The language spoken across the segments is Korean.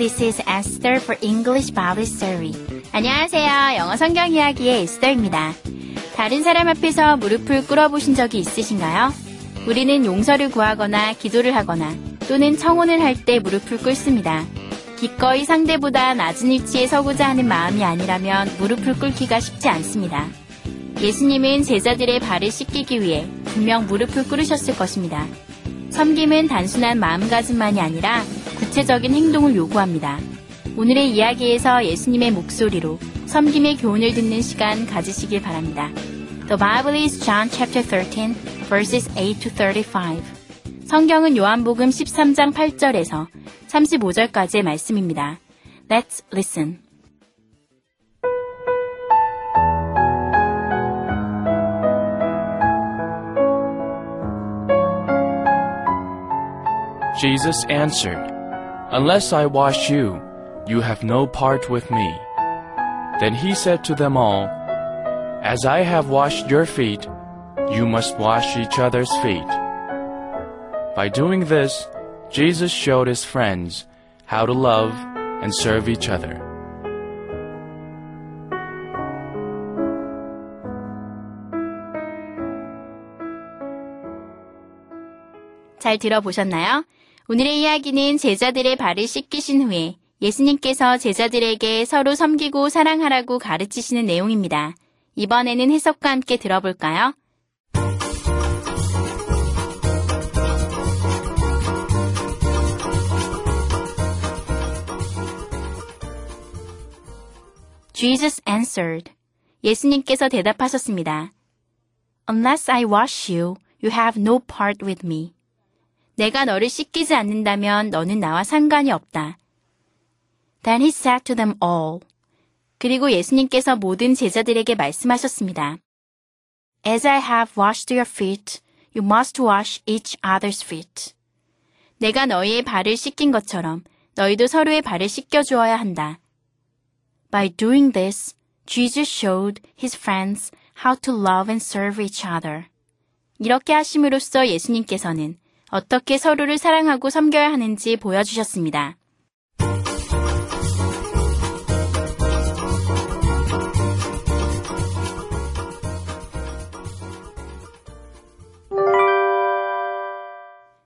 This is Esther for English Bible Story. 안녕하세요. 영어 성경 이야기의 에스더입니다. 다른 사람 앞에서 무릎을 꿇어보신 적이 있으신가요? 우리는 용서를 구하거나 기도를 하거나 또는 청혼을 할 때 무릎을 꿇습니다. 기꺼이 상대보다 낮은 위치에 서고자 하는 마음이 아니라면 무릎을 꿇기가 쉽지 않습니다. 예수님은 제자들의 발을 씻기기 위해 분명 무릎을 꿇으셨을 것입니다. 섬김은 단순한 마음가짐만이 아니라 구체적인 행동을 요구합니다. 오늘의 이야기에서 예수님의 목소리로 섬김의 교훈을 듣는 시간 가지시길 바랍니다. The Bible is John chapter 13, verses 8 to 35. 성경은 요한복음 13장 8절에서 35절까지의 말씀입니다. Let's listen. Jesus answered, Unless I wash you, you have no part with me. Then he said to them all, As I have washed your feet, you must wash each other's feet. By doing this, Jesus showed his friends how to love and serve each other. 잘 들어보셨나요? 오늘의 이야기는 제자들의 발을 씻기신 후에 예수님께서 제자들에게 서로 섬기고 사랑하라고 가르치시는 내용입니다. 이번에는 해석과 함께 들어볼까요? Jesus answered. 예수님께서 대답하셨습니다. Unless I wash you, you have no part with me. 내가 너를 씻기지 않는다면 너는 나와 상관이 없다. Then he said to them all. 그리고 예수님께서 모든 제자들에게 말씀하셨습니다. As I have washed your feet, you must wash each other's feet. 내가 너희의 발을 씻긴 것처럼 너희도 서로의 발을 씻겨 주어야 한다. By doing this, Jesus showed his friends how to love and serve each other. 이렇게 하심으로써 예수님께서는 어떻게 서로를 사랑하고 섬겨야 하는지 보여주셨습니다.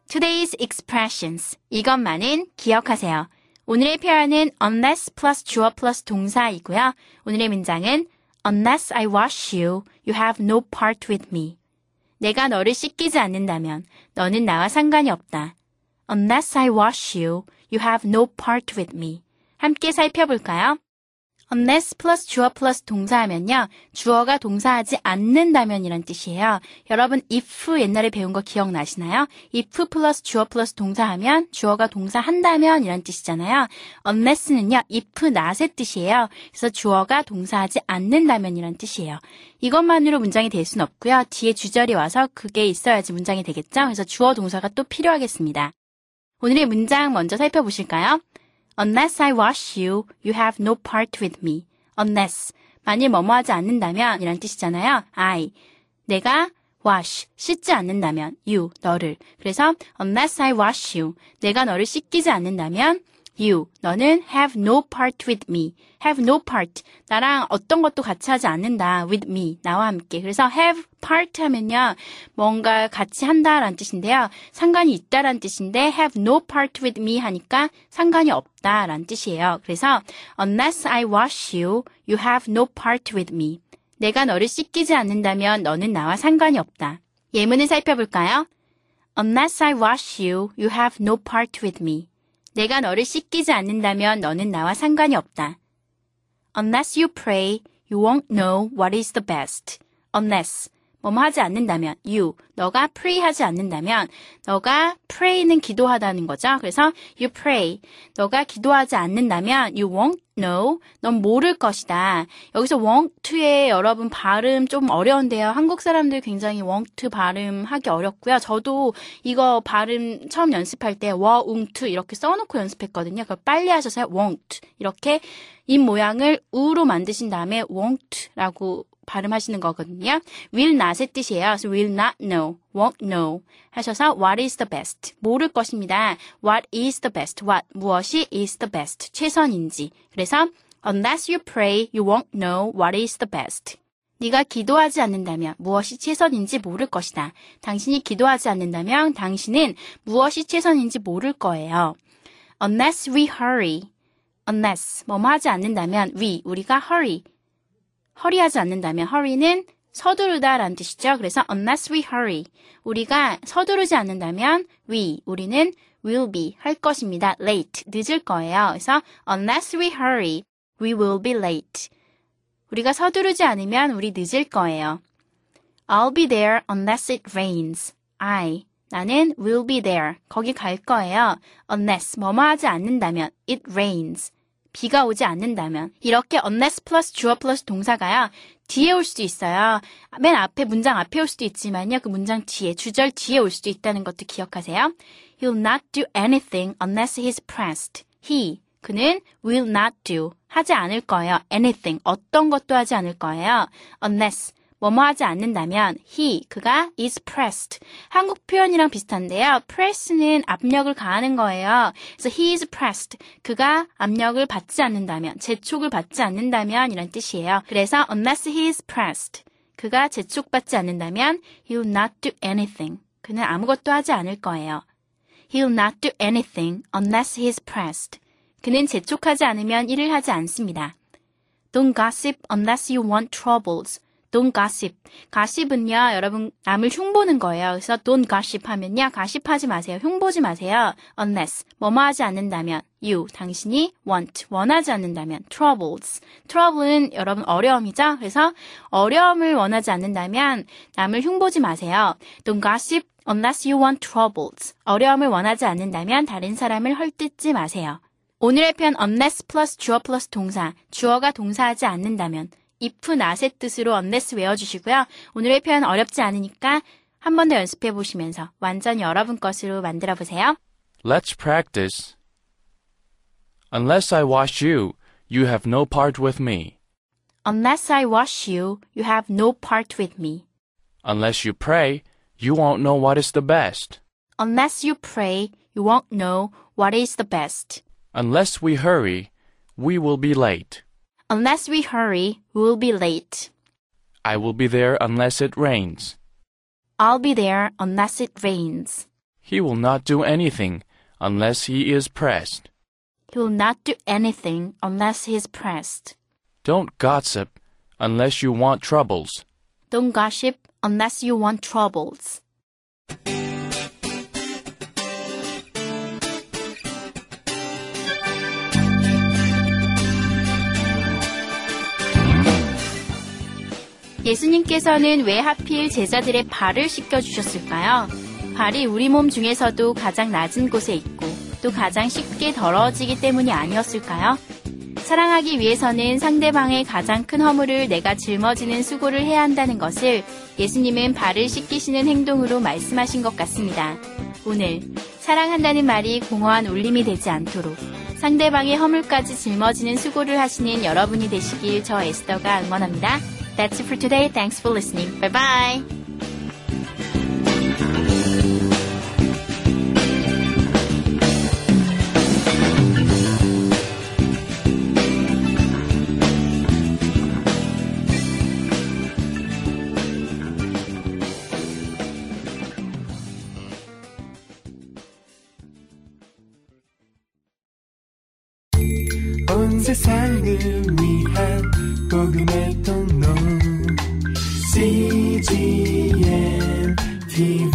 Today's expressions. 이것만은 기억하세요. 오늘의 표현은 unless 플러스 주어 플러스 동사이고요. 오늘의 문장은 unless I wash you, you have no part with me. 내가 너를 씻기지 않는다면 너는 나와 상관이 없다. Unless I wash you, you have no part with me. 함께 살펴볼까요? Unless 플러스 주어 플러스 동사하면요. 주어가 동사하지 않는다면 이란 뜻이에요. 여러분 if 옛날에 배운 거 기억나시나요? if 플러스 주어 플러스 동사하면 주어가 동사한다면 이란 뜻이잖아요. unless는요. if not의 뜻이에요. 그래서 주어가 동사하지 않는다면 이란 뜻이에요. 이것만으로 문장이 될 수는 없고요. 뒤에 주절이 와서 그게 있어야지 문장이 되겠죠. 그래서 주어 동사가 또 필요하겠습니다. 오늘의 문장 먼저 살펴보실까요? Unless I wash you, you have no part with me. Unless. 만일 뭐뭐 하지 않는다면 이란 뜻이잖아요. I. 내가 wash. 씻지 않는다면 you. 너를. 그래서 unless I wash you. 내가 너를 씻기지 않는다면 you. 너는 have no part with me. have no part. 나랑 어떤 것도 같이 하지 않는다. with me. 나와 함께. 그래서 have part 하면요. 뭔가 같이 한다라는 뜻인데요. 상관이 있다라는 뜻인데 have no part with me 하니까 상관이 없다라는 뜻이에요. 그래서 unless I wash you, you have no part with me. 내가 너를 씻기지 않는다면 너는 나와 상관이 없다. 예문을 살펴볼까요? Unless I wash you, you have no part with me. 내가 너를 씻기지 않는다면 너는 나와 상관이 없다. Unless you pray, you won't know what is the best. Unless 뭐뭐 하지 않는다면 you 너가 pray 하지 않는다면 너가 pray는 기도하다는 거죠. 그래서 you pray 너가 기도하지 않는다면 you won't know 넌 모를 것이다. 여기서 won't의 여러분 발음 좀 어려운데요. 한국 사람들 굉장히 won't 발음하기 어렵고요. 저도 이거 발음 처음 연습할 때 won't 이렇게 써놓고 연습했거든요. 그걸 빨리 하셔서 won't 이렇게 입 모양을 우로 만드신 다음에 won't라고 발음하시는 거거든요. will not의 뜻이에요. 그래서 will not know, won't know 하셔서 what is the best 모를 것입니다. what is the best, what 무엇이 is the best 최선인지. 그래서 unless you pray, you won't know what is the best. 네가 기도하지 않는다면 무엇이 최선인지 모를 것이다. 당신이 기도하지 않는다면 당신은 무엇이 최선인지 모를 거예요. Unless we hurry, unless 뭐뭐 하지 않는다면 we 우리가 hurry 허리하지 않는다면 hurry는 서두르다라는 뜻이죠. 그래서 unless we hurry 우리가 서두르지 않는다면 we 우리는 will be 할 것입니다. late 늦을 거예요. 그래서 unless we hurry we will be late 우리가 서두르지 않으면 우리 늦을 거예요. I'll be there unless it rains. I 나는 will be there. 거기 갈 거예요. unless 뭐뭐 하지 않는다면 it rains. 비가 오지 않는다면 이렇게 unless 플러스 주어 플러스 동사가요. 뒤에 올 수도 있어요. 맨 앞에 문장 앞에 올 수도 있지만요. 그 문장 뒤에 주절 뒤에 올 수도 있다는 것도 기억하세요. He'll not do anything unless he's pressed. He 그는 will not do 하지 않을 거예요. anything 어떤 것도 하지 않을 거예요. unless 뭐뭐 하지 않는다면 he 그가 is pressed 한국 표현이랑 비슷한데요. press는 압력을 가하는 거예요. 그래서 he is pressed 그가 압력을 받지 않는다면 재촉을 받지 않는다면 이란 뜻이에요. 그래서 unless he is pressed 그가 재촉받지 않는다면 he will not do anything 그는 아무것도 하지 않을 거예요. He will not do anything unless he is pressed. 그는 재촉하지 않으면 일을 하지 않습니다. Don't gossip unless you want troubles. Don't gossip. 가십은요, 여러분, 남을 흉보는 거예요. 그래서 don't gossip 하면요, 가십하지 마세요. 흉보지 마세요. unless, 뭐뭐 하지 않는다면, you, 당신이 want, 원하지 않는다면, troubles. trouble는 여러분 어려움이죠? 그래서 어려움을 원하지 않는다면, 남을 흉보지 마세요. Don't gossip unless you want troubles. 어려움을 원하지 않는다면, 다른 사람을 헐뜯지 마세요. 오늘의 편 unless 플러스 주어 플러스 동사, 주어가 동사하지 않는다면, if not의 뜻으로 unless 외워주시고요. 오늘의 표현 어렵지 않으니까 한 번 더 연습해 보시면서 완전 여러분 것으로 만들어 보세요. Let's practice. Unless I wash you, you have no part with me. Unless I wash you, you have no part with me. Unless you pray, you won't know what is the best. Unless you pray, you won't know what is the best. Unless we hurry, we will be late. Unless we hurry, we'll be late. I will be there unless it rains. I'll be there unless it rains. He will not do anything unless he is pressed. He will not do anything unless he is pressed. Don't gossip unless you want troubles. Don't gossip unless you want troubles. 예수님께서는 왜 하필 제자들의 발을 씻겨주셨을까요? 발이 우리 몸 중에서도 가장 낮은 곳에 있고 또 가장 쉽게 더러워지기 때문이 아니었을까요? 사랑하기 위해서는 상대방의 가장 큰 허물을 내가 짊어지는 수고를 해야 한다는 것을 예수님은 발을 씻기시는 행동으로 말씀하신 것 같습니다. 오늘 사랑한다는 말이 공허한 울림이 되지 않도록 상대방의 허물까지 짊어지는 수고를 하시는 여러분이 되시길 저 에스더가 응원합니다. That's it for today. Thanks for listening. Bye bye. 온 세상을 一眼